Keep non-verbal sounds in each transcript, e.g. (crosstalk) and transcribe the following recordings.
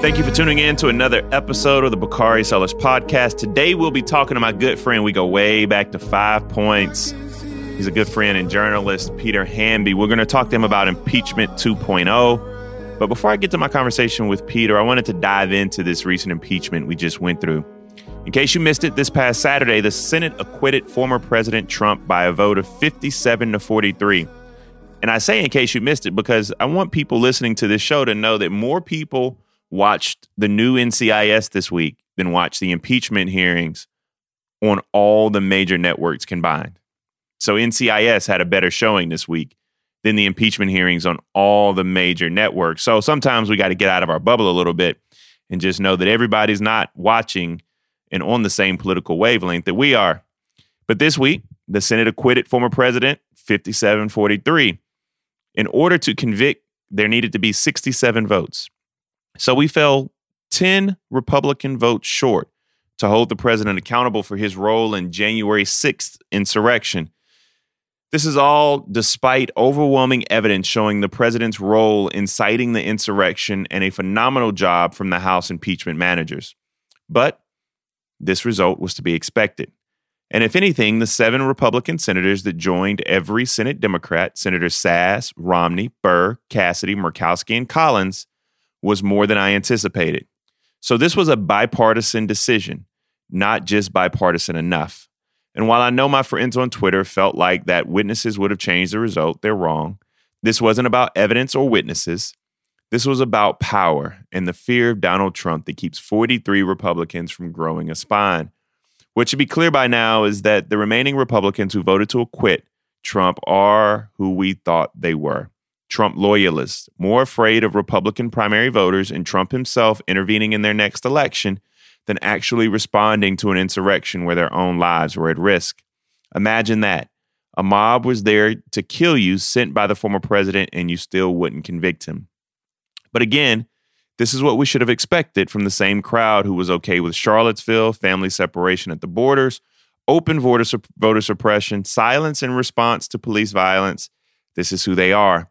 Thank you for tuning in to another episode of the Bakari Sellers Podcast. Today we'll be talking to my good friend. We go way back to five points. He's a good friend and journalist, Peter Hamby. We're going to talk to him about impeachment 2.0. But before I get to my conversation with Peter, I wanted to dive into this recent impeachment we just went through. In case you missed it, this past Saturday, the Senate acquitted former President Trump by a vote of 57 to 43. And I say in case you missed it because I want people listening to this show to know that more people watched the new NCIS this week then watched the impeachment hearings on all the major networks combined. So NCIS had a better showing this week than the impeachment hearings on all the major networks. So sometimes we got to get out of our bubble a little bit and just know that everybody's not watching and on the same political wavelength that we are. But this week, the Senate acquitted former president 5743. In order to convict, there needed to be 67 votes. So we fell 10 Republican votes short to hold the president accountable for his role in January 6th insurrection. This is all despite overwhelming evidence showing the president's role in inciting the insurrection and a phenomenal job from the House impeachment managers. But this result was to be expected. And if anything, the seven Republican senators that joined every Senate Democrat, Senators Sasse, Romney, Burr, Cassidy, Murkowski, and Collins, was more than I anticipated. So this was a bipartisan decision, not just bipartisan enough. And while I know my friends on Twitter felt like that witnesses would have changed the result, they're wrong. This wasn't about evidence or witnesses. This was about power and the fear of Donald Trump that keeps 43 Republicans from growing a spine. What should be clear by now is that the remaining Republicans who voted to acquit Trump are who we thought they were. Trump loyalists, more afraid of Republican primary voters and Trump himself intervening in their next election than actually responding to an insurrection where their own lives were at risk. Imagine that. A mob was there to kill you, sent by the former president, and you still wouldn't convict him. But again, this is what we should have expected from the same crowd who was okay with Charlottesville, family separation at the borders, open voter, voter suppression, silence in response to police violence. This is who they are.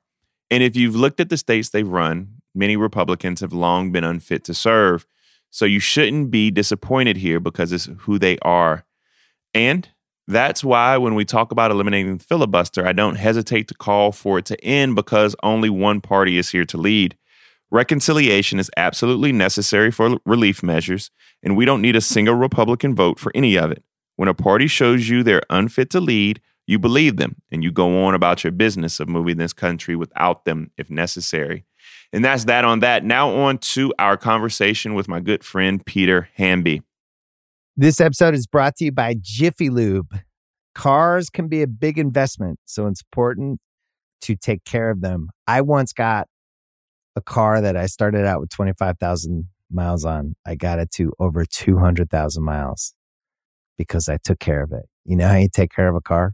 And if you've looked at the states they've run, many Republicans have long been unfit to serve. So you shouldn't be disappointed here because it's who they are. And that's why when we talk about eliminating the filibuster, I don't hesitate to call for it to end because only one party is here to lead. Reconciliation is absolutely necessary for relief measures, and we don't need a single Republican vote for any of it. When a party shows you they're unfit to lead, you believe them and you go on about your business of moving this country without them if necessary. And that's that on that. Now, on to our conversation with my good friend, Peter Hamby. This episode is brought to you by Jiffy Lube. Cars can be a big investment, so it's important to take care of them. I once got a car that I started out with 25,000 miles on. I got it to over 200,000 miles because I took care of it. You know how you take care of a car?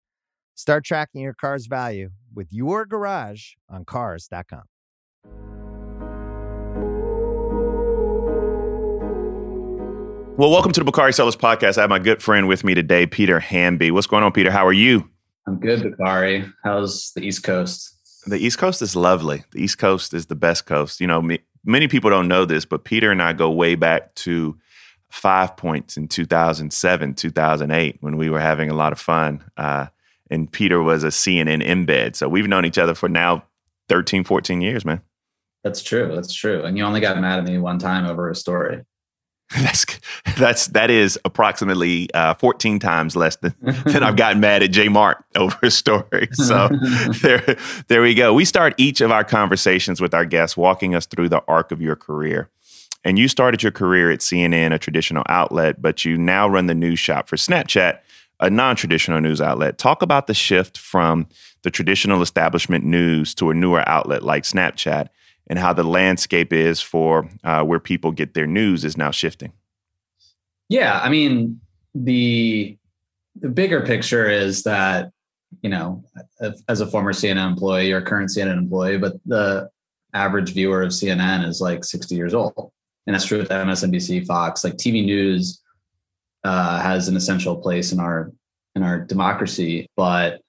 Start tracking your car's value with your garage on cars.com. Well, welcome to the Bakari Sellers Podcast. I have my good friend with me today, Peter Hamby. What's going on, Peter? How are you? I'm good, Bakari. How's the East Coast? The East Coast is lovely. The East Coast is the best coast. You know, me, many people don't know this, but Peter and I go way back to Five Points in 2007, 2008, when we were having a lot of fun. Uh, and Peter was a CNN embed. So we've known each other for now 13, 14 years, man. That's true. That's true. And you only got mad at me one time over a story. (laughs) That's that's that is approximately uh, 14 times less than, (laughs) than I've gotten mad at J Mark over a story. (laughs) So there there we go. We start each of our conversations with our guests walking us through the arc of your career. And you started your career at CNN, a traditional outlet, but you now run the news shop for Snapchat, a non-traditional news outlet. Talk about the shift from the traditional establishment news to a newer outlet like Snapchat and how the landscape is for uh, where people get their news is now shifting. Yeah, I mean the the bigger picture is that you know, as a former CNN employee or current CNN employee, but the average viewer of CNN is like 60 years old, and that's true with MSNBC, Fox. Like TV news uh, has an essential place in our in our democracy, but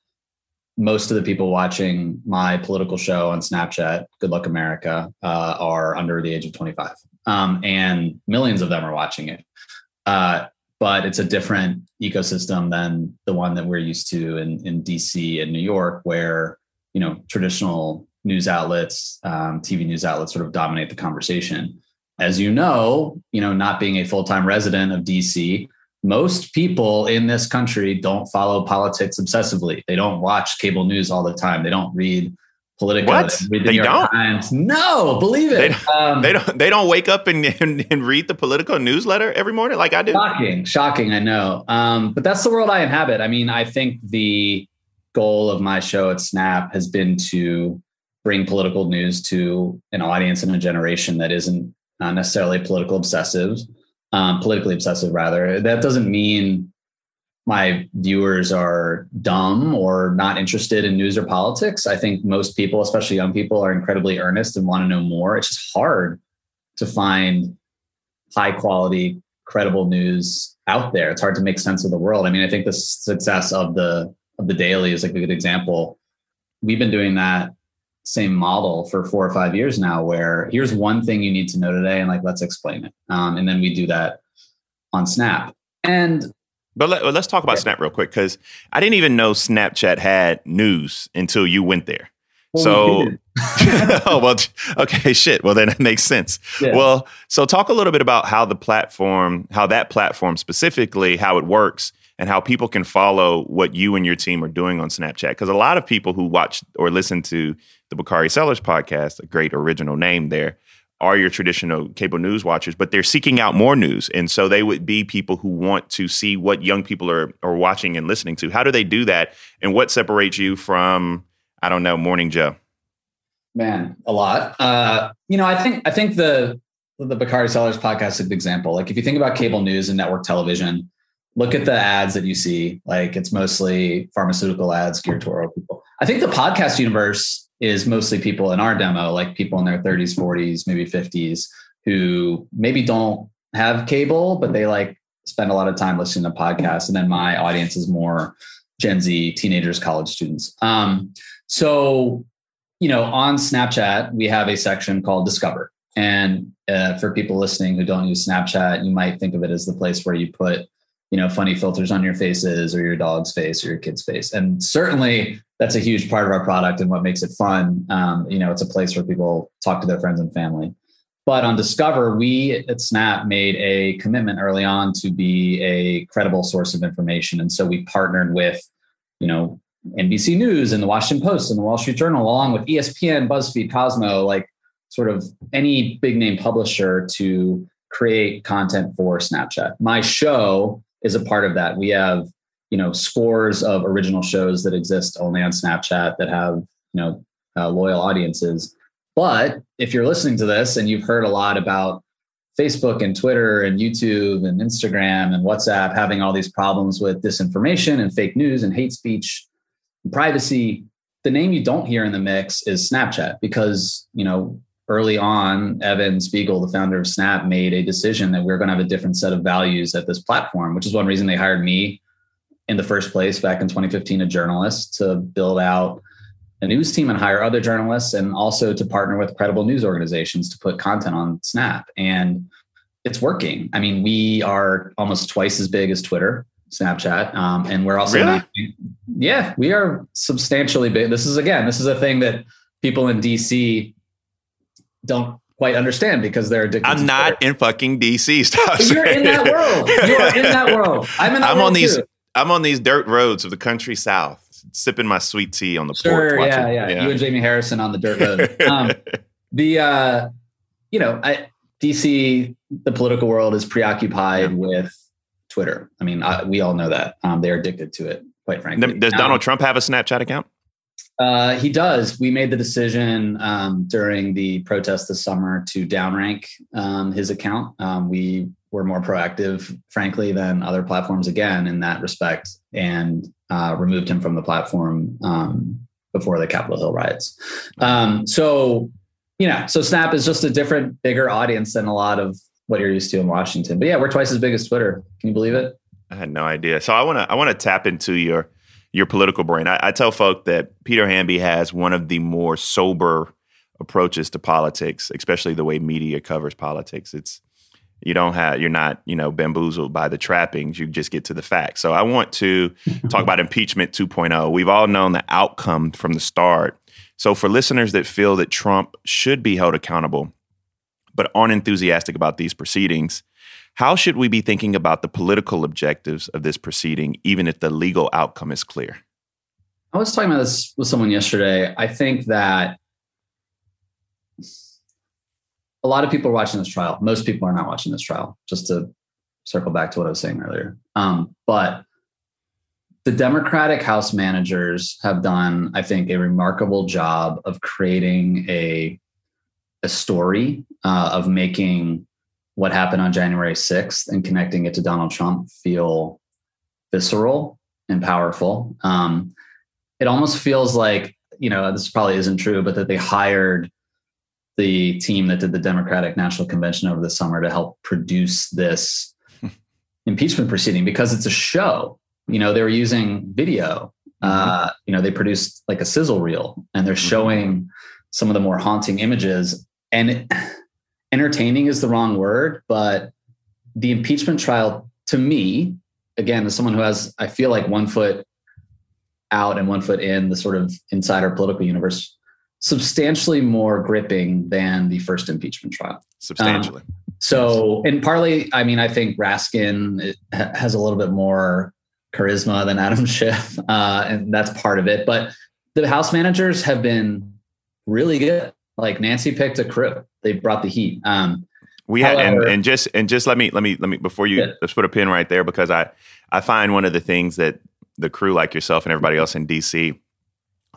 most of the people watching my political show on Snapchat, Good Luck America, uh, are under the age of 25. Um, and millions of them are watching it. Uh, but it's a different ecosystem than the one that we're used to in, in DC and New York, where, you know, traditional news outlets, um, TV news outlets sort of dominate the conversation. As you know, you know, not being a full-time resident of DC, most people in this country don't follow politics obsessively. They don't watch cable news all the time. They don't read Politico. What? They, the they don't. Times. No, believe it. They don't, um, they don't. They don't wake up and, and, and read the Politico newsletter every morning like I do. Shocking, shocking. I know, um, but that's the world I inhabit. I mean, I think the goal of my show at Snap has been to bring political news to an audience and a generation that isn't not necessarily political obsessive um, politically obsessive rather. That doesn't mean my viewers are dumb or not interested in news or politics. I think most people, especially young people, are incredibly earnest and want to know more. It's just hard to find high quality, credible news out there. It's hard to make sense of the world. I mean, I think the success of the of the daily is like a good example. We've been doing that same model for four or five years now where here's one thing you need to know today and like let's explain it. Um, and then we do that on snap. And but let, us talk about yeah. snap real quick because i didn't even know snapchat had news until you went there. Well, so we (laughs) (laughs) oh well okay shit. Well then it makes sense. Yeah. well so talk a little bit about how the platform how that platform specifically how it works and how people can follow what you and your team are doing on Snapchat. Because a lot of people who watch or listen to the Bakari Sellers podcast, a great original name there, are your traditional cable news watchers, but they're seeking out more news. And so they would be people who want to see what young people are, are watching and listening to. How do they do that? And what separates you from, I don't know, Morning Joe? Man, a lot. Uh, you know, I think I think the the Bakari Sellers podcast is an example. Like if you think about cable news and network television, look at the ads that you see. Like it's mostly pharmaceutical ads geared toward people. I think the podcast universe is mostly people in our demo, like people in their 30s, 40s, maybe 50s, who maybe don't have cable, but they like spend a lot of time listening to podcasts. And then my audience is more Gen Z, teenagers, college students. Um, so, you know, on Snapchat, we have a section called Discover. And uh, for people listening who don't use Snapchat, you might think of it as the place where you put you know funny filters on your faces or your dog's face or your kid's face. And certainly that's a huge part of our product and what makes it fun. Um, you know it's a place where people talk to their friends and family. But on discover we at snap made a commitment early on to be a credible source of information. And so we partnered with you know nbc news and the washington post and the wall street journal along with espn buzzfeed cosmo like sort of any big name publisher to create content for snapchat. My show is a part of that. We have, you know, scores of original shows that exist only on Snapchat that have, you know, uh, loyal audiences. But if you're listening to this and you've heard a lot about Facebook and Twitter and YouTube and Instagram and WhatsApp having all these problems with disinformation and fake news and hate speech and privacy, the name you don't hear in the mix is Snapchat because, you know, early on, Evan Spiegel, the founder of Snap, made a decision that we are going to have a different set of values at this platform, which is one reason they hired me in the first place back in 2015, a journalist to build out a news team and hire other journalists and also to partner with credible news organizations to put content on Snap. And it's working. I mean, we are almost twice as big as Twitter, Snapchat, um, and we're also really? yeah, we are substantially big. This is again, this is a thing that people in DC don't quite understand because they're addicted. I'm not in fucking DC. (laughs) Stop. You're in that world. You are in that world. (laughs) I'm in that I'm world on these. too. I'm on these dirt roads of the country south, sipping my sweet tea on the Sure, porch. yeah, watching- yeah, You and Jamie Harrison on the dirt road. (laughs) Um, the uh, you know, I, DC, the political world is preoccupied Yeah. with Twitter. I mean, I, we all know that. Um, they're addicted to it, quite frankly. Does Um, Donald Trump have a Snapchat account? Uh, he does. We made the decision um, during the protest this summer to downrank um, his account. Um, we were more proactive, frankly, than other platforms again in that respect, and uh, removed him from the platform um, before the Capitol Hill riots. Um, so, you know, so Snap is just a different, bigger audience than a lot of what you're used to in Washington. But yeah, we're twice as big as Twitter. Can you believe it? I had no idea. So I want to I want to tap into your your political brain. I, I tell folk that Peter Hamby has one of the more sober approaches to politics, especially the way media covers politics. It's you don't have you're not you know bamboozled by the trappings. You just get to the facts. So I want to (laughs) talk about impeachment 2.0. We've all known the outcome from the start. So for listeners that feel that Trump should be held accountable, but aren't enthusiastic about these proceedings. How should we be thinking about the political objectives of this proceeding, even if the legal outcome is clear? I was talking about this with someone yesterday. I think that a lot of people are watching this trial. Most people are not watching this trial, just to circle back to what I was saying earlier. Um, but the Democratic House managers have done, I think, a remarkable job of creating a, a story uh, of making what happened on January 6th and connecting it to Donald Trump feel visceral and powerful. Um, it almost feels like, you know, this probably isn't true, but that they hired the team that did the Democratic National Convention over the summer to help produce this (laughs) impeachment proceeding because it's a show. You know, they were using video. Uh, you know, they produced like a sizzle reel and they're showing some of the more haunting images. And it, entertaining is the wrong word, but the impeachment trial to me, again, as someone who has, I feel like one foot out and one foot in the sort of insider political universe, substantially more gripping than the first impeachment trial. Substantially. So, and partly, I mean, I think Raskin ha- has a little bit more charisma than Adam (laughs) Schiff, uh, and that's part of it. But the House managers have been really good. Like Nancy picked a crew; they brought the heat. Um, we had and, however- and just and just let me let me let me before you Yeah. let's put a pin right there because I I find one of the things that the crew like yourself and everybody else in DC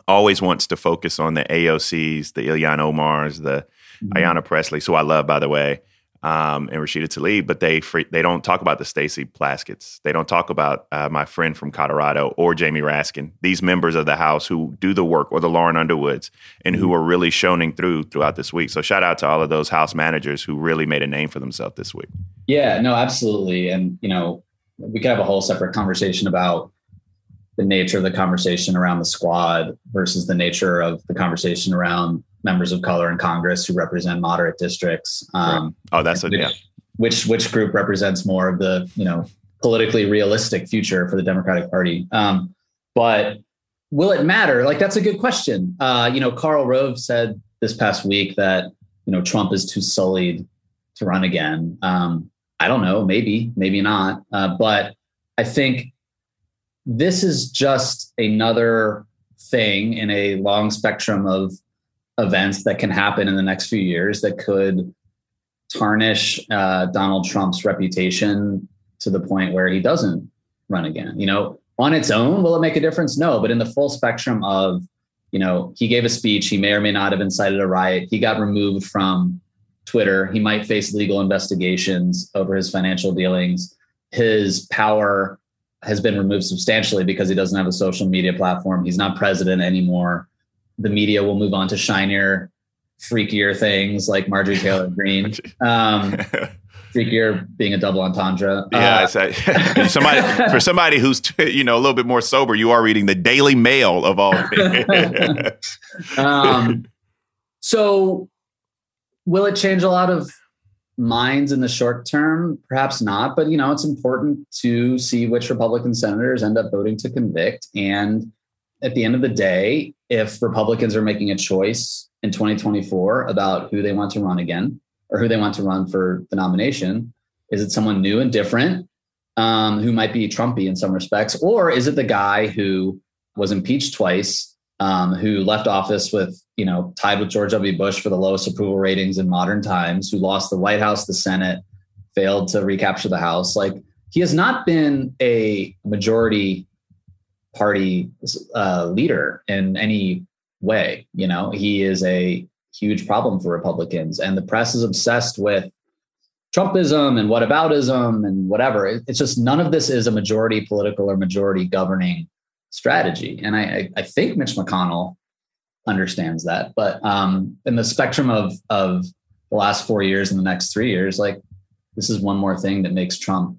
always wants to focus on the AOCs, the Ilhan Omars, the Mhm. Ayanna Pressley, who I love by the way, um, and Rashida Tlaib, but they free, they don't talk about the Stacey Plaskett's. They don't talk about uh, my friend from Colorado or Jamie Raskin. These members of the House who do the work, or the Lauren Underwoods, and who are really shoning through throughout this week. So shout out to all of those House managers who really made a name for themselves this week. Yeah, no, absolutely. And, you know, we could have a whole separate conversation about the nature of the conversation around the squad versus the nature of the conversation around members of color in Congress who represent moderate districts. Um, Oh, that's a which, yeah. which which group represents more of the, you know, politically realistic future for the Democratic Party. Um, but will it matter? Like that's a good question. Uh, you know, Karl Rove said this past week that, you know, Trump is too sullied to run again. Um, I don't know, maybe, maybe not. Uh, but I think this is just another thing in a long spectrum of events that can happen in the next few years that could tarnish uh, Donald Trump's reputation to the point where he doesn't run again. You know, on its own, will it make a difference? No, but in the full spectrum of, you know, he gave a speech, he may or may not have incited a riot, he got removed from Twitter, he might face legal investigations over his financial dealings. His power has been removed substantially because he doesn't have a social media platform. He's not president anymore. The media will move on to shinier, freakier things like Marjorie Taylor Greene. (laughs) Um, (laughs) freakier being a double entendre. Yeah, Uh, a- (laughs) somebody for somebody who's you know a little bit more sober. You are reading the Daily Mail of all. things. um, so, will it change a lot of minds in the short term? Perhaps not, but you know, it's important to see which Republican senators end up voting to convict. And at the end of the day, if Republicans are making a choice in 2024 about who they want to run again or who they want to run for the nomination, is it someone new and different um, who might be Trumpy in some respects, or is it the guy who was impeached twice, um, who left office with you know tied with George W. Bush for the lowest approval ratings in modern times, who lost the White House, the Senate, failed to recapture the House, like he has not been a majority party uh, leader in any way. You know, he is a huge problem for Republicans, and the press is obsessed with Trumpism and whataboutism and whatever. It's just none of this is a majority political or majority governing strategy. And I, I think Mitch McConnell understands that. But um, in the spectrum of of the last four years and the next three years, like this is one more thing that makes Trump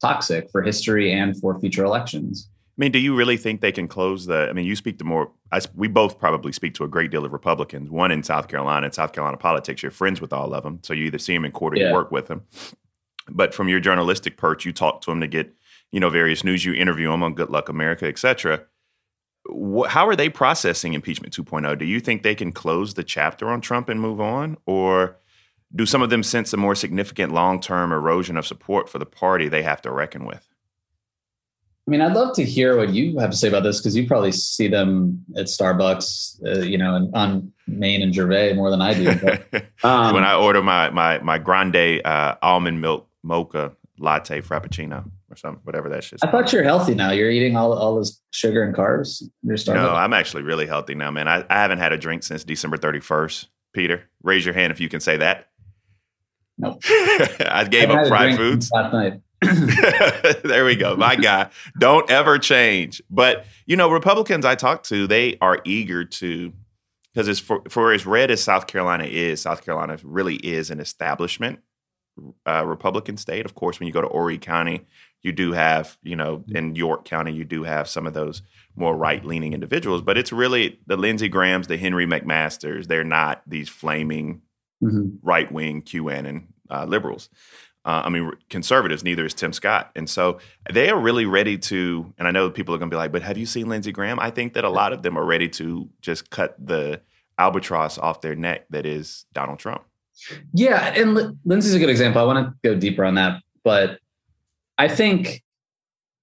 toxic for history and for future elections. I mean, do you really think they can close the? I mean, you speak to more. I, we both probably speak to a great deal of Republicans. One in South Carolina, in South Carolina politics, you're friends with all of them, so you either see them in court or yeah. you work with them. But from your journalistic perch, you talk to them to get, you know, various news. You interview them on Good Luck America, etc. How are they processing impeachment 2.0? Do you think they can close the chapter on Trump and move on, or do some of them sense a more significant long-term erosion of support for the party they have to reckon with? I mean, I'd love to hear what you have to say about this because you probably see them at Starbucks, uh, you know, on Main and Gervais more than I do. But, (laughs) um, when I order my my my grande uh, almond milk mocha latte frappuccino or something, whatever that shit. I thought you're healthy now. You're eating all all this sugar and carbs. You're Starbucks. No, I'm actually really healthy now, man. I, I haven't had a drink since December 31st. Peter, raise your hand if you can say that. Nope. (laughs) I gave I up fried foods last night. (laughs) (clears throat) there we go. My guy. Don't ever change. But, you know, Republicans I talk to, they are eager to, because it's for, for as red as South Carolina is, South Carolina really is an establishment uh, Republican state. Of course, when you go to Horry County, you do have, you know, in York County, you do have some of those more right leaning individuals. But it's really the Lindsey Grahams, the Henry McMasters. They're not these flaming mm-hmm. right wing QAnon uh, liberals. Uh, I mean, conservatives, neither is Tim Scott. And so they are really ready to, and I know people are going to be like, but have you seen Lindsey Graham? I think that a lot of them are ready to just cut the albatross off their neck that is Donald Trump. Yeah. And L- Lindsey's a good example. I want to go deeper on that. But I think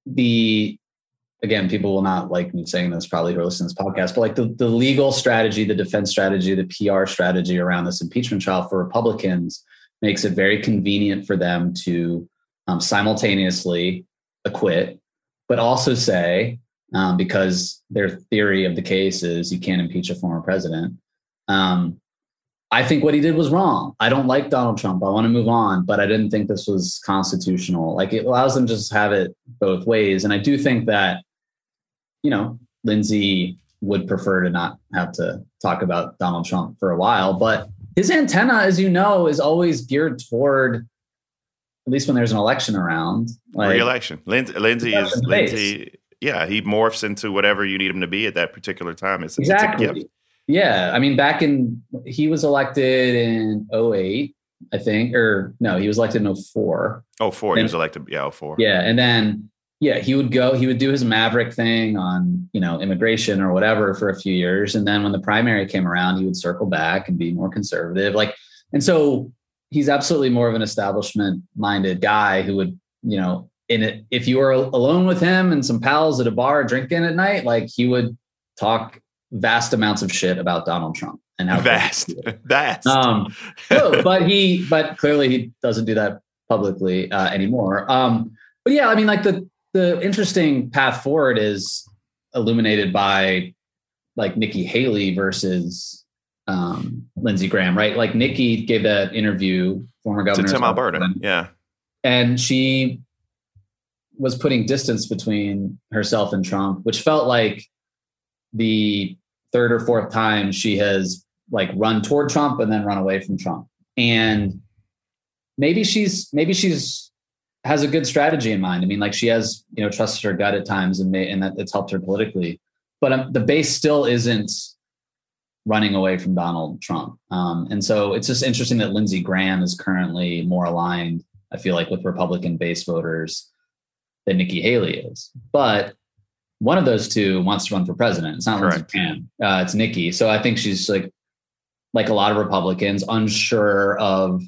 the, again, people will not like me saying this probably who are listening to this podcast, but like the, the legal strategy, the defense strategy, the PR strategy around this impeachment trial for Republicans makes it very convenient for them to um, simultaneously acquit, but also say, um, because their theory of the case is you can't impeach a former president. Um, I think what he did was wrong. I don't like Donald Trump. I want to move on, but I didn't think this was constitutional. Like it allows them to just have it both ways. And I do think that, you know, Lindsey would prefer to not have to talk about Donald Trump for a while, but his antenna, as you know, is always geared toward at least when there's an election around. Like, Re-election. Lindsey, Lindsey is Lindsey. Yeah, he morphs into whatever you need him to be at that particular time. It's, exactly. It's yeah, I mean, back in he was elected in 08, I think, or no, he was elected in 04. Oh, four. he was elected. Yeah, 04. Yeah, and then yeah, he would go, he would do his Maverick thing on, you know, immigration or whatever for a few years. And then when the primary came around, he would circle back and be more conservative. Like, and so he's absolutely more of an establishment minded guy who would, you know, in it, if you were alone with him and some pals at a bar drinking at night, like he would talk vast amounts of shit about Donald Trump and how vast, (laughs) vast. Um, no, (laughs) but he, but clearly he doesn't do that publicly uh, anymore. Um, but yeah, I mean, like the the interesting path forward is illuminated by like Nikki Haley versus um, Lindsey Graham, right? Like Nikki gave that interview, former governor to Tim Alberta, yeah, and she was putting distance between herself and Trump, which felt like the third or fourth time she has like run toward Trump and then run away from Trump, and maybe she's maybe she's has a good strategy in mind. I mean, like she has, you know, trusted her gut at times and may, and that it's helped her politically. But um, the base still isn't running away from Donald Trump. Um, and so it's just interesting that Lindsey Graham is currently more aligned, I feel like, with Republican base voters than Nikki Haley is. But one of those two wants to run for president. It's not Lindsey Graham. Uh, it's Nikki. So I think she's like, like a lot of Republicans, unsure of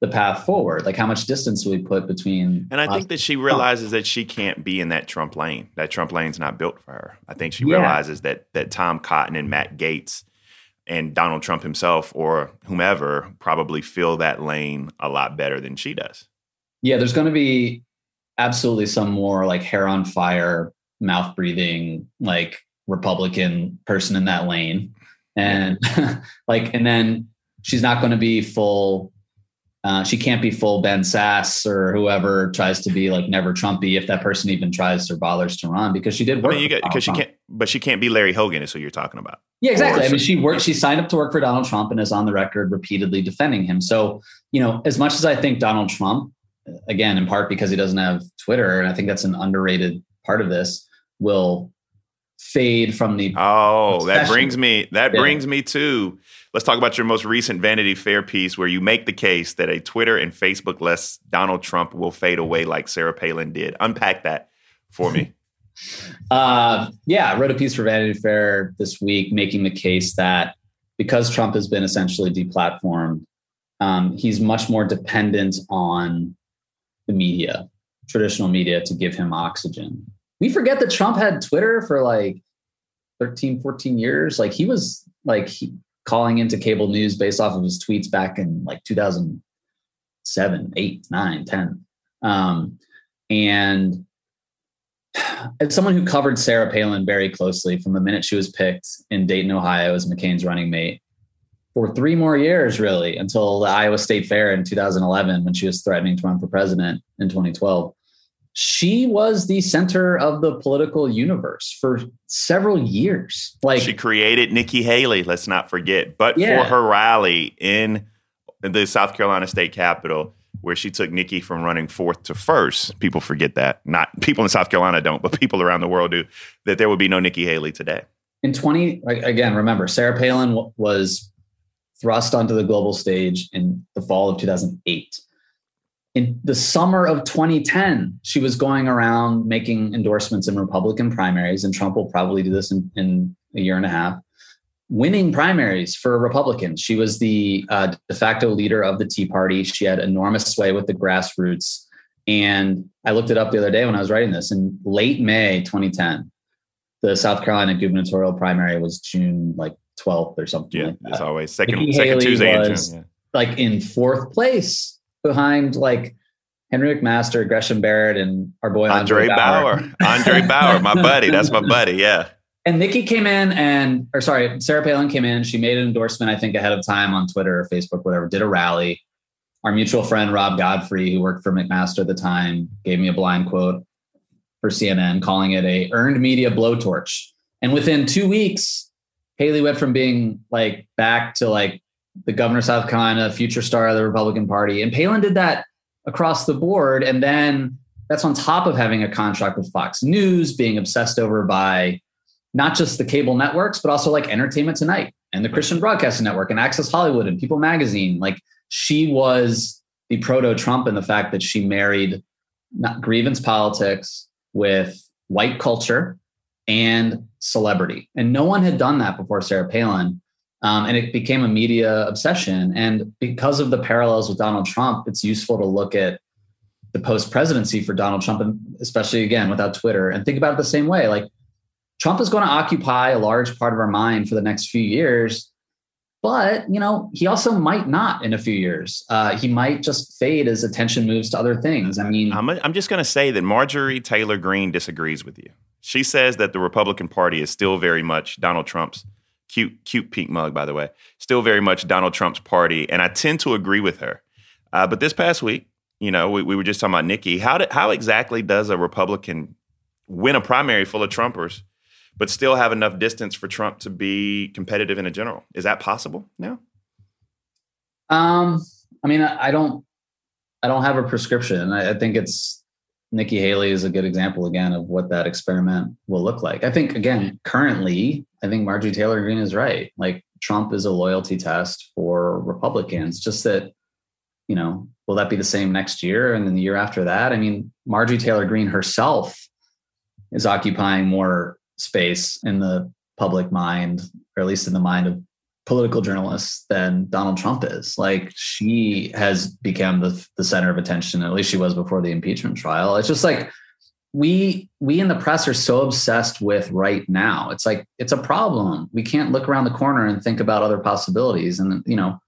the path forward. Like how much distance do we put between? And I think that she realizes that she can't be in that Trump lane. That Trump lane's not built for her. I think she yeah. realizes that that Tom Cotton and Matt Gaetz and Donald Trump himself or whomever probably fill that lane a lot better than she does. Yeah, there's going to be absolutely some more like hair on fire, mouth breathing, like Republican person in that lane. And (laughs) like, and then she's not going to be full uh, she can't be full Ben Sasse or whoever tries to be like never Trumpy if that person even tries or bothers to run because she did work. Because she can't, but she can't be Larry Hogan. Is who you're talking about? Yeah, exactly. Or, I mean, she worked. She signed up to work for Donald Trump and is on the record repeatedly defending him. So, you know, as much as I think Donald Trump, again, in part because he doesn't have Twitter, and I think that's an underrated part of this, will fade from the. Oh, that brings me. That brings me to Let's talk about your most recent Vanity Fair piece where you make the case that a Twitter and Facebook less Donald Trump will fade away like Sarah Palin did. Unpack that for me. (laughs) uh, yeah, I wrote a piece for Vanity Fair this week making the case that because Trump has been essentially deplatformed, um, he's much more dependent on the media, traditional media, to give him oxygen. We forget that Trump had Twitter for like 13, 14 years. Like he was like he, calling into cable news based off of his tweets back in like 2007, 8, 9, 10. Um, and as someone who covered Sarah Palin very closely from the minute she was picked in Dayton, Ohio as McCain's running mate for three more years, really, until the Iowa State Fair in 2011 when she was threatening to run for president in 2012 she was the center of the political universe for several years. Like she created Nikki Haley, let's not forget. But yeah. for her rally in the South Carolina state capitol, where she took Nikki from running fourth to first, people forget that. Not people in South Carolina don't, but people around the world do. That there would be no Nikki Haley today. In 20, again, remember, Sarah Palin was thrust onto the global stage in the fall of 2008 in the summer of 2010, she was going around making endorsements in Republican primaries, and Trump will probably do this in, in a year and a half, winning primaries for Republicans. She was the uh, de facto leader of the Tea Party. She had enormous sway with the grassroots. And I looked it up the other day when I was writing this. In late May 2010, the South Carolina gubernatorial primary was June like 12th or something. Yeah, like it's always second, second Tuesday in June. Yeah. Like in fourth place behind like Henry McMaster, Gresham Barrett, and our boy Andre, Andre Bauer. Bauer. Andre Bauer, my buddy. That's my buddy. Yeah. And Nikki came in and, or sorry, Sarah Palin came in. She made an endorsement, I think, ahead of time on Twitter or Facebook, whatever, did a rally. Our mutual friend, Rob Godfrey, who worked for McMaster at the time, gave me a blind quote for CNN, calling it a earned media blowtorch. And within two weeks, Haley went from being like back to like the governor of South Carolina, future star of the Republican Party. And Palin did that across the board. And then that's on top of having a contract with Fox News, being obsessed over by not just the cable networks, but also like Entertainment Tonight and the Christian Broadcasting Network and Access Hollywood and People Magazine. Like she was the proto Trump in the fact that she married not grievance politics with white culture and celebrity. And no one had done that before Sarah Palin. Um, and it became a media obsession. And because of the parallels with Donald Trump, it's useful to look at the post presidency for Donald Trump, and especially again without Twitter, and think about it the same way. Like Trump is going to occupy a large part of our mind for the next few years. But you know, he also might not in a few years. Uh, he might just fade as attention moves to other things. I mean, I'm, I'm just going to say that Marjorie Taylor Greene disagrees with you. She says that the Republican Party is still very much Donald Trump's Cute, cute pink mug, by the way. Still very much Donald Trump's party, and I tend to agree with her. Uh, but this past week, you know, we, we were just talking about Nikki. How did, how exactly does a Republican win a primary full of Trumpers, but still have enough distance for Trump to be competitive in a general? Is that possible now? Um, I mean, I, I don't, I don't have a prescription. I, I think it's Nikki Haley is a good example again of what that experiment will look like. I think again, currently, I think Marjorie Taylor Greene is right. Like Trump is a loyalty test for Republicans. Just that, you know, will that be the same next year and then the year after that? I mean, Marjorie Taylor Greene herself is occupying more space in the public mind, or at least in the mind of political journalists than Donald Trump is. Like she has become the, the center of attention, at least she was before the impeachment trial. It's just like we we in the press are so obsessed with right now. It's like it's a problem. We can't look around the corner and think about other possibilities. And you know,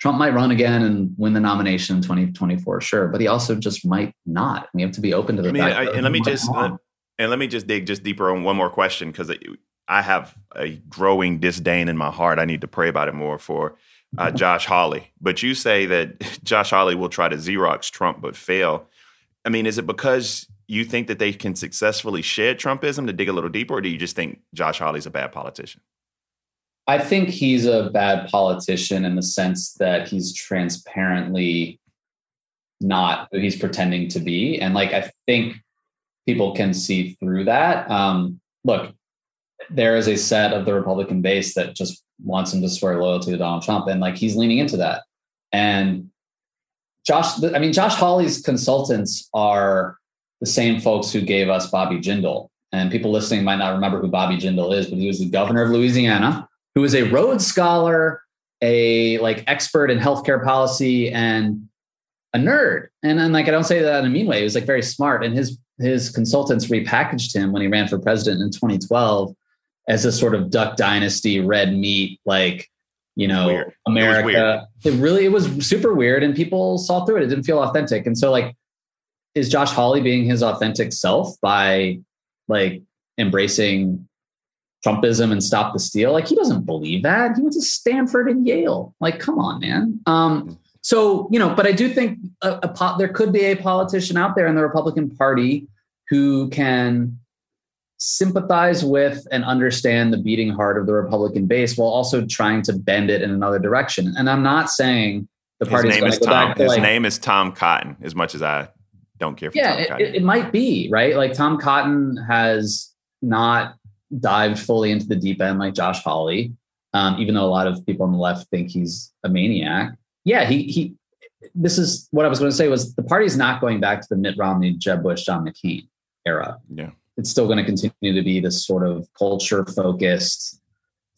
Trump might run again and win the nomination in 2024, sure, but he also just might not. We have to be open to the I mean, I, and let me just uh, and let me just dig just deeper on one more question because I have a growing disdain in my heart. I need to pray about it more for uh, (laughs) Josh Hawley. But you say that (laughs) Josh Hawley will try to Xerox Trump but fail. I mean, is it because you think that they can successfully shed Trumpism to dig a little deeper, or do you just think Josh Hawley's a bad politician? I think he's a bad politician in the sense that he's transparently not who he's pretending to be. And like, I think people can see through that. Um, look, there is a set of the Republican base that just wants him to swear loyalty to Donald Trump. And like, he's leaning into that. And Josh, I mean, Josh Hawley's consultants are the same folks who gave us Bobby Jindal. And people listening might not remember who Bobby Jindal is, but he was the governor of Louisiana, who was a Rhodes Scholar, a like expert in healthcare policy, and a nerd. And then like I don't say that in a mean way. He was like very smart. And his his consultants repackaged him when he ran for president in 2012 as a sort of Duck Dynasty red meat, like you know, America. It, it really it was super weird, and people saw through it. It didn't feel authentic. And so like is Josh Hawley being his authentic self by like embracing Trumpism and stop the steal? Like he doesn't believe that. He went to Stanford and Yale. Like, come on, man. Um, so you know, but I do think a, a po- there could be a politician out there in the Republican Party who can sympathize with and understand the beating heart of the Republican base while also trying to bend it in another direction. And I'm not saying the party name is Tom. His like, name is Tom Cotton. As much as I don't care. for yeah, it, it, might be right. Like Tom Cotton has not dived fully into the deep end like Josh Hawley, um, even though a lot of people on the left think he's a maniac. Yeah, he he. This is what I was going to say was the party's not going back to the Mitt Romney, Jeb Bush, John McCain era. Yeah, it's still going to continue to be this sort of culture focused,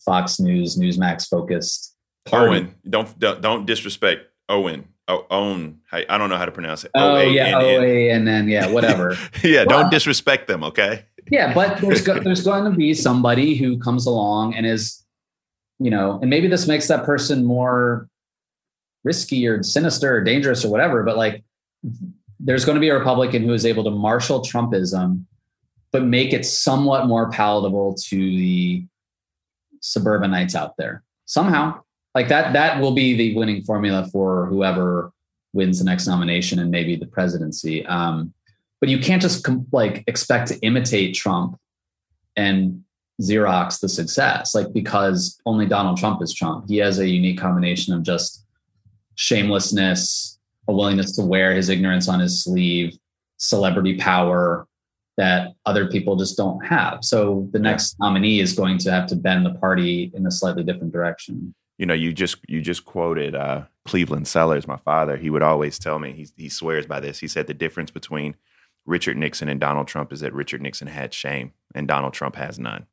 Fox News, Newsmax focused. Owen, don't don't disrespect Owen oh, own. I don't know how to pronounce it. Oh yeah, O A and then yeah, whatever. (laughs) yeah, well, don't disrespect them, okay? yeah, but there's go, there's going to be somebody who comes along and is, you know, and maybe this makes that person more risky or sinister or dangerous or whatever. But like, there's going to be a Republican who is able to marshal Trumpism, but make it somewhat more palatable to the suburbanites out there somehow like that that will be the winning formula for whoever wins the next nomination and maybe the presidency. Um, but you can't just com- like expect to imitate trump and xerox the success like because only donald trump is trump. He has a unique combination of just shamelessness a willingness to wear his ignorance on his sleeve celebrity power that other people just don't have. So the next nominee is going to have to bend the party in a slightly different direction you know, you just you just quoted uh, Cleveland Sellers, my father. He would always tell me he he swears by this. He said the difference between Richard Nixon and Donald Trump is that Richard Nixon had shame and Donald Trump has none.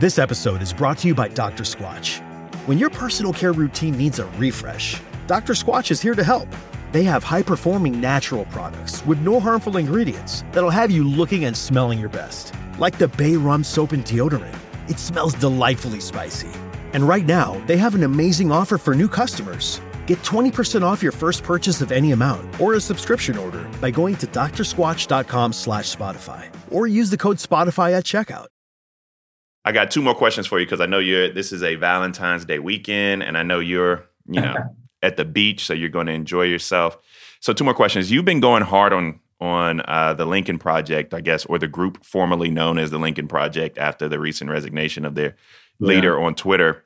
This episode is brought to you by Dr. Squatch. When your personal care routine needs a refresh, Dr. Squatch is here to help. They have high performing natural products with no harmful ingredients that'll have you looking and smelling your best. Like the Bay Rum Soap and Deodorant, it smells delightfully spicy and right now, they have an amazing offer for new customers. Get 20% off your first purchase of any amount or a subscription order by going to drsquatch.com slash Spotify or use the code Spotify at checkout. I got two more questions for you because I know you're this is a Valentine's Day weekend and I know you're, you know, (laughs) at the beach, so you're going to enjoy yourself. So two more questions. You've been going hard on on uh, the Lincoln Project, I guess, or the group formerly known as the Lincoln Project after the recent resignation of their yeah. leader on Twitter.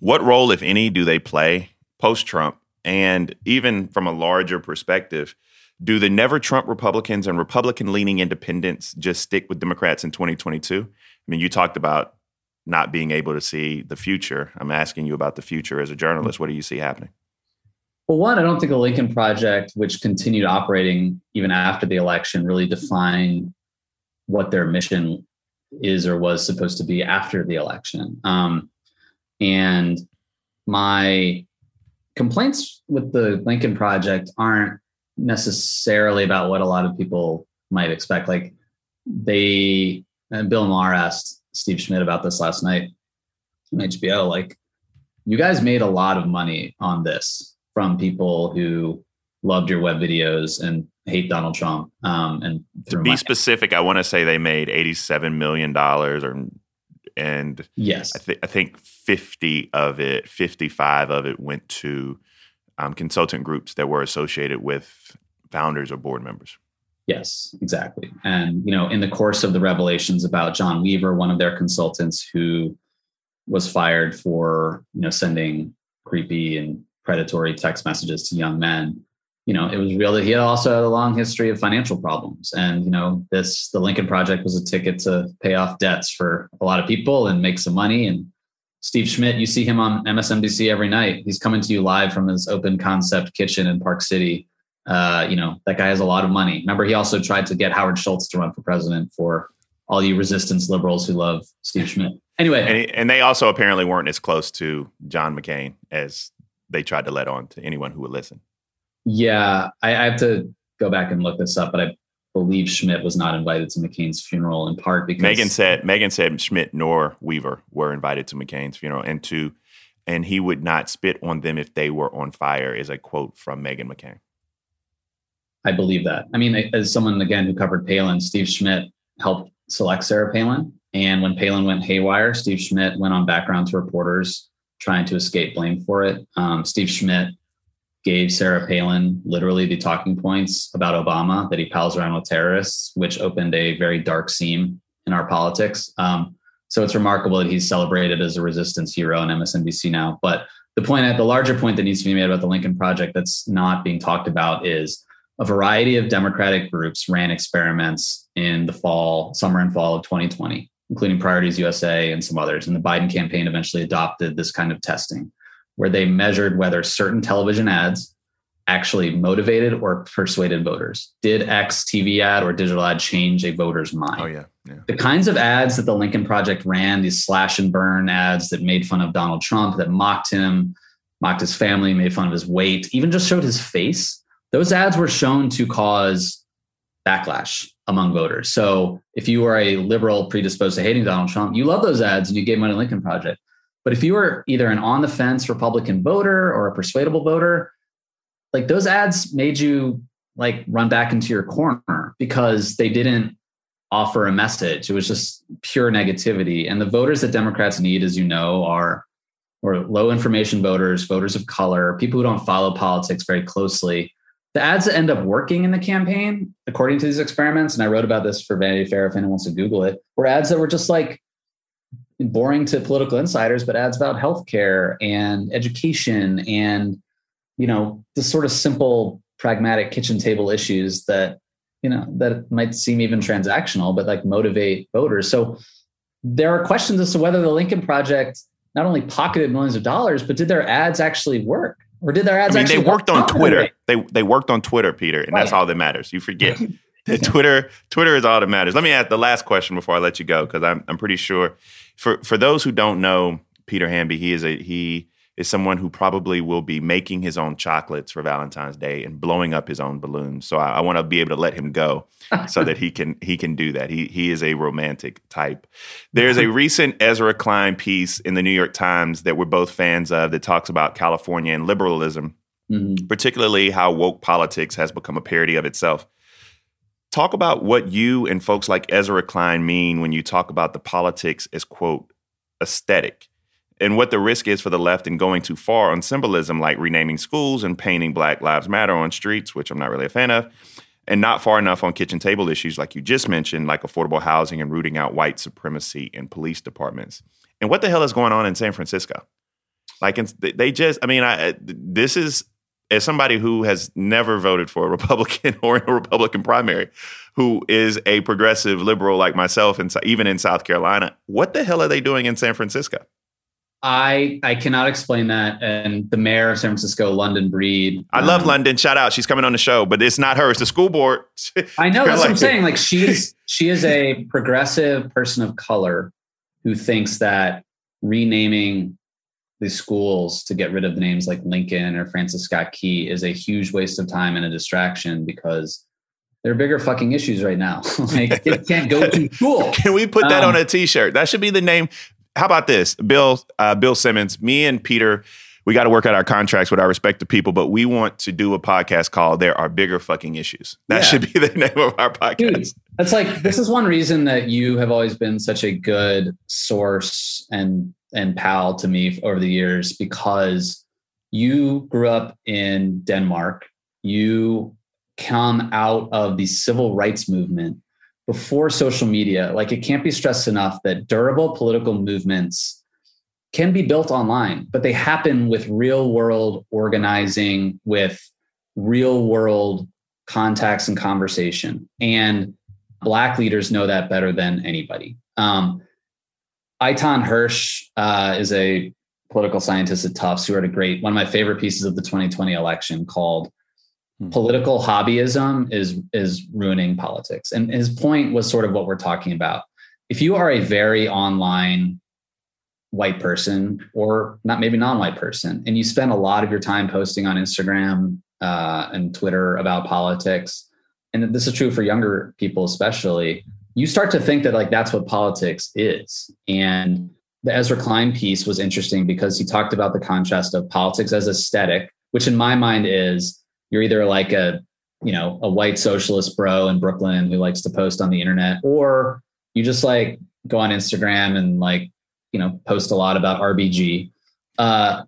What role, if any, do they play post Trump? And even from a larger perspective, do the never Trump Republicans and Republican leaning independents just stick with Democrats in 2022? I mean, you talked about not being able to see the future. I'm asking you about the future as a journalist. What do you see happening? Well, one, I don't think the Lincoln Project, which continued operating even after the election, really defined what their mission is or was supposed to be after the election. Um, and my complaints with the Lincoln Project aren't necessarily about what a lot of people might expect. Like they, and Bill Maher asked Steve Schmidt about this last night on HBO. Like, you guys made a lot of money on this from people who loved your web videos and hate Donald Trump. Um, and to be specific, I want to say they made eighty-seven million dollars, or and yes, I, th- I, think fifty of it, fifty-five of it went to um, consultant groups that were associated with founders or board members. Yes, exactly. And you know, in the course of the revelations about John Weaver, one of their consultants who was fired for you know sending creepy and predatory text messages to young men you know, it was real that he also had a long history of financial problems. And, you know, this, the Lincoln Project was a ticket to pay off debts for a lot of people and make some money. And Steve Schmidt, you see him on MSNBC every night. He's coming to you live from his open concept kitchen in Park City. Uh, you know, that guy has a lot of money. Remember, he also tried to get Howard Schultz to run for president for all you resistance liberals who love Steve Schmidt. Anyway. And, and they also apparently weren't as close to John McCain as they tried to let on to anyone who would listen. Yeah, I, I, have to go back and look this up, but I believe Schmidt was not invited to McCain's funeral in part because Meghan said Meghan said Schmidt nor Weaver were invited to McCain's funeral, and to and he would not spit on them if they were on fire. Is a quote from Meghan McCain. I believe that. I mean, as someone again who covered Palin, Steve Schmidt helped select Sarah Palin, and when Palin went haywire, Steve Schmidt went on background to reporters trying to escape blame for it. Um, Steve Schmidt gave Sarah Palin literally the talking points about Obama that he pals around with terrorists, which opened a very dark seam in our politics. Um, so it's remarkable that he's celebrated as a resistance hero on MSNBC now. But the point, at the larger point that needs to be made about the Lincoln Project that's not being talked about is a variety of Democratic groups ran experiments in the fall, summer and fall of 2020, including Priorities USA and some others. And the Biden campaign eventually adopted this kind of testing where they measured whether certain television ads actually motivated or persuaded voters. Did X TV ad or digital ad change a voter's mind? Oh, yeah. yeah. The kinds of ads that the Lincoln Project ran, these slash and burn ads that made fun of Donald Trump, that mocked him, mocked his family, made fun of his weight, even just showed his face, those ads were shown to cause backlash among voters. So if you are a liberal predisposed to hating Donald Trump, you love those ads and you gave money to Lincoln Project. But if you were either an on the fence Republican voter or a persuadable voter, like those ads made you like run back into your corner because they didn't offer a message. It was just pure negativity. And the voters that Democrats need, as you know, are or low information voters, voters of color, people who don't follow politics very closely. The ads that end up working in the campaign, according to these experiments, and I wrote about this for Vanity Fair if anyone wants to Google it, were ads that were just like boring to political insiders, but ads about healthcare and education and you know the sort of simple, pragmatic kitchen table issues that you know that might seem even transactional, but like motivate voters. So there are questions as to whether the Lincoln Project not only pocketed millions of dollars, but did their ads actually work? Or did their ads I mean, they worked on Twitter. They they worked on Twitter, Peter, and right. that's all that matters. You forget. (laughs) (laughs) Twitter, Twitter is all that matters. Let me ask the last question before I let you go, because I'm I'm pretty sure for for those who don't know Peter Hamby, he is a he is someone who probably will be making his own chocolates for Valentine's Day and blowing up his own balloons. So I, I want to be able to let him go (laughs) so that he can he can do that. He he is a romantic type. There's a recent Ezra Klein piece in the New York Times that we're both fans of that talks about California and liberalism, mm-hmm. particularly how woke politics has become a parody of itself. Talk about what you and folks like Ezra Klein mean when you talk about the politics as, quote, aesthetic, and what the risk is for the left in going too far on symbolism like renaming schools and painting Black Lives Matter on streets, which I'm not really a fan of, and not far enough on kitchen table issues like you just mentioned, like affordable housing and rooting out white supremacy in police departments. And what the hell is going on in San Francisco? Like, they just, I mean, I, this is as somebody who has never voted for a Republican (laughs) or in a Republican primary, who is a progressive liberal like myself, and even in South Carolina, what the hell are they doing in San Francisco? I I cannot explain that. And the mayor of San Francisco, London Breed. I love um, London. Shout out. She's coming on the show, but it's not her. It's the school board. (laughs) I know. That's like, what I'm saying. Like she's (laughs) she is a progressive person of color who thinks that renaming the schools to get rid of the names like Lincoln or Francis Scott Key is a huge waste of time and a distraction because there are bigger fucking issues right now. (laughs) like it can't go to (laughs) school. Can we put that um, on a t-shirt? That should be the name how about this, Bill? Uh, Bill Simmons, me and Peter, we got to work out our contracts with our respective people, but we want to do a podcast called "There Are Bigger Fucking Issues." That yeah. should be (laughs) the name of our podcast. Dude, that's like this is one reason that you have always been such a good source and and pal to me over the years because you grew up in Denmark. You come out of the civil rights movement before social media, like it can't be stressed enough that durable political movements can be built online, but they happen with real world organizing, with real world contacts and conversation. And Black leaders know that better than anybody. Um, Eitan Hersh uh, is a political scientist at Tufts who wrote a great, one of my favorite pieces of the 2020 election called Hmm. political hobbyism is is ruining politics and his point was sort of what we're talking about if you are a very online white person or not maybe non-white person and you spend a lot of your time posting on instagram uh, and twitter about politics and this is true for younger people especially you start to think that like that's what politics is. And the ezra klein piece was interesting because he talked about the contrast of politics as aesthetic which in my mind is you're either like a you know a white socialist bro in brooklyn who likes to post on the internet or you just like go on instagram and like you know post a lot about rbg uh,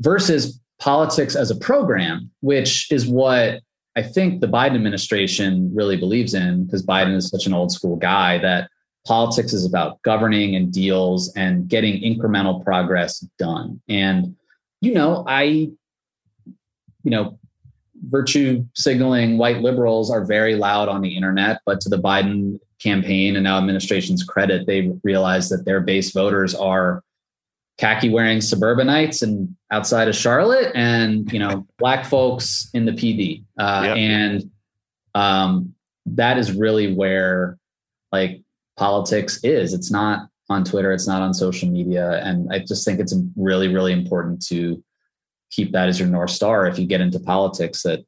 versus politics as a program which is what i think the biden administration really believes in because biden is such an old school guy that politics is about governing and deals and getting incremental progress done. And you know i you know virtue signaling white liberals are very loud on the internet, but to the Biden campaign and now administration's credit, they realize that their base voters are khaki wearing suburbanites and outside of Charlotte and, you know, (laughs) black folks in the Pee Dee. Uh, yep. And um, that is really where like politics is. It's not on Twitter, it's not on social media. And I just think it's really, really important to keep that as your north star if you get into politics that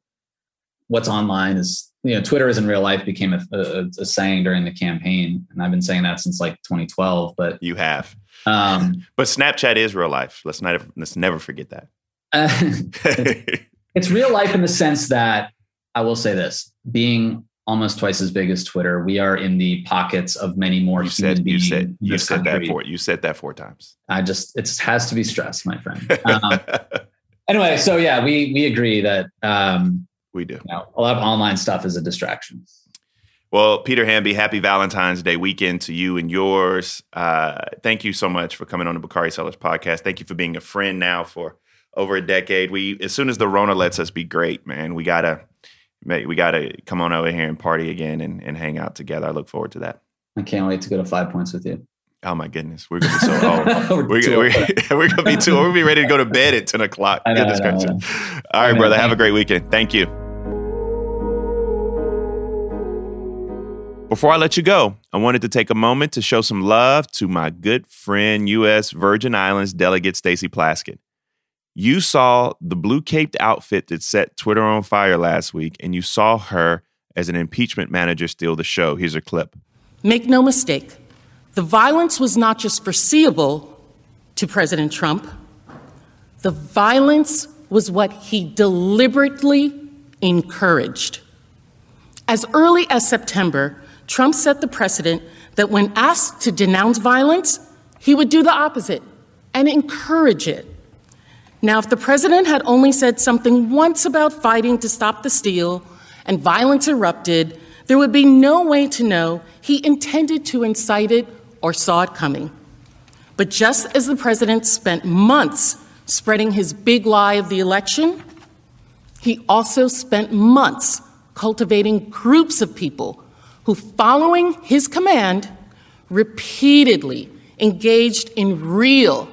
what's online is you know twitter is in real life became a, a, a, saying during the campaign and i've been saying that since like 2012 but you have um, but snapchat is real life let's not let's never forget that uh, it's, (laughs) it's real life in the sense that i will say this being almost twice as big as Twitter. We are in the pockets of many more. You said you said you said country. that four. You said that four times. I just it has to be stressed, my friend. (laughs) Um, anyway, so yeah, we we agree that um, we do. You know, a lot of online stuff is a distraction. Well, Peter Hamby, happy Valentine's Day weekend to you and yours. Uh, thank you so much for coming on the Bakari Sellers podcast. Thank you for being a friend now for over a decade. We, as soon as the Rona lets us be great, man, we gotta, we gotta come on over here and party again and, and hang out together. I look forward to that. I can't wait to go to five points with you. Oh my goodness, we're gonna be so old. (laughs) we're, we're, (laughs) we're, gonna be too. We're gonna be ready to go to bed at ten o'clock. (laughs) Know, goodness gracious! All right, brother. Have a great weekend. Thank you. Before I let you go, I wanted to take a moment to show some love to my good friend, U.S. Virgin Islands delegate Stacey Plaskett. You saw the blue caped outfit that set Twitter on fire last week, and you saw her as an impeachment manager steal the show. Here's a clip. Make no mistake. The violence was not just foreseeable to President Trump, the violence was what he deliberately encouraged. As early as September, Trump set the precedent that when asked to denounce violence, he would do the opposite and encourage it. Now, if the president had only said something once about fighting to stop the steal and violence erupted, there would be no way to know he intended to incite it or saw it coming. But just as the president spent months spreading his big lie of the election, he also spent months cultivating groups of people who, following his command, repeatedly engaged in real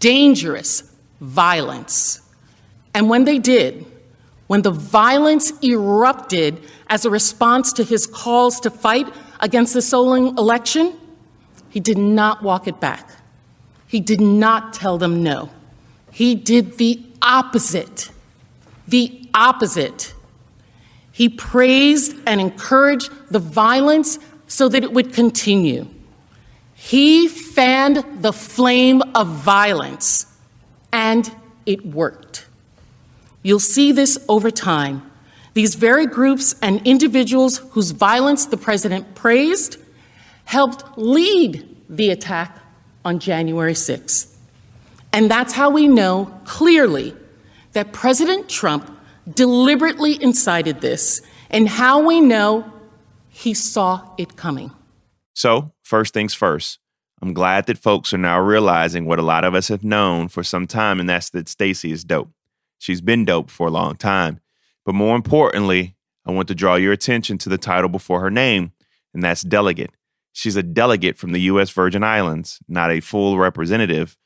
dangerous violence. And when they did, when the violence erupted as a response to his calls to fight against the stolen election, he did not walk it back. He did not tell them no. He did the opposite. The opposite. He praised and encouraged the violence so that it would continue. He fanned the flame of violence, and it worked. You'll see this over time. These very groups and individuals whose violence the president praised helped lead the attack on January 6th. And that's how we know clearly that President Trump deliberately incited this, and how we know he saw it coming. So, first things first, I'm glad that folks are now realizing what a lot of us have known for some time, and that's that Stacey is dope. She's been dope for a long time. But more importantly, I want to draw your attention to the title before her name, and that's delegate. She's a delegate from the U.S. Virgin Islands, not a full representative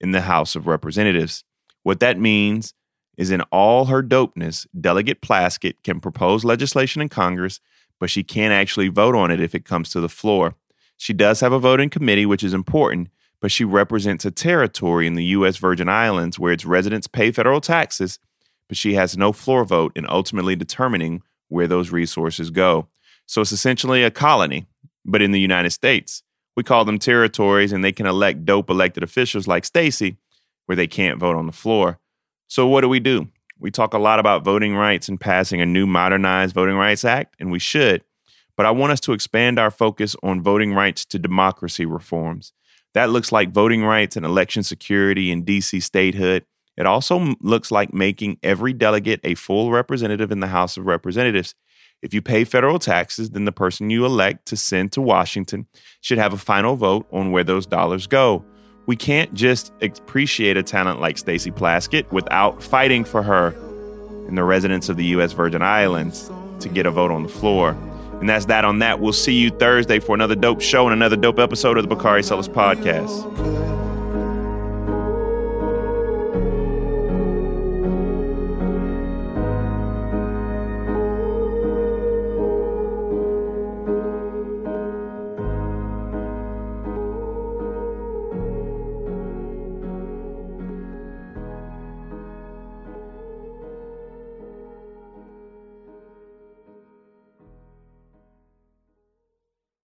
in the House of Representatives. What that means is, in all her dopeness, Delegate Plaskett can propose legislation in Congress, but she can't actually vote on it if it comes to the floor. She does have a voting committee, which is important, but she represents a territory in the U.S. Virgin Islands where its residents pay federal taxes, but she has no floor vote in ultimately determining where those resources go. So it's essentially a colony, but in the United States. We call them territories, and they can elect dope elected officials like Stacey, where they can't vote on the floor. So, what do we do? We talk a lot about voting rights and passing a new modernized Voting Rights Act, and we should. But I want us to expand our focus on voting rights to democracy reforms. That looks like voting rights and election security and DC statehood. It also looks like making every delegate a full representative in the House of Representatives. If you pay federal taxes, then the person you elect to send to Washington should have a final vote on where those dollars go. We can't just appreciate a talent like Stacey Plaskett without fighting for her and the residents of the U.S. Virgin Islands to get a vote on the floor. And that's that on that. We'll see you Thursday for another dope show and another dope episode of the Bakari Sellers Podcast.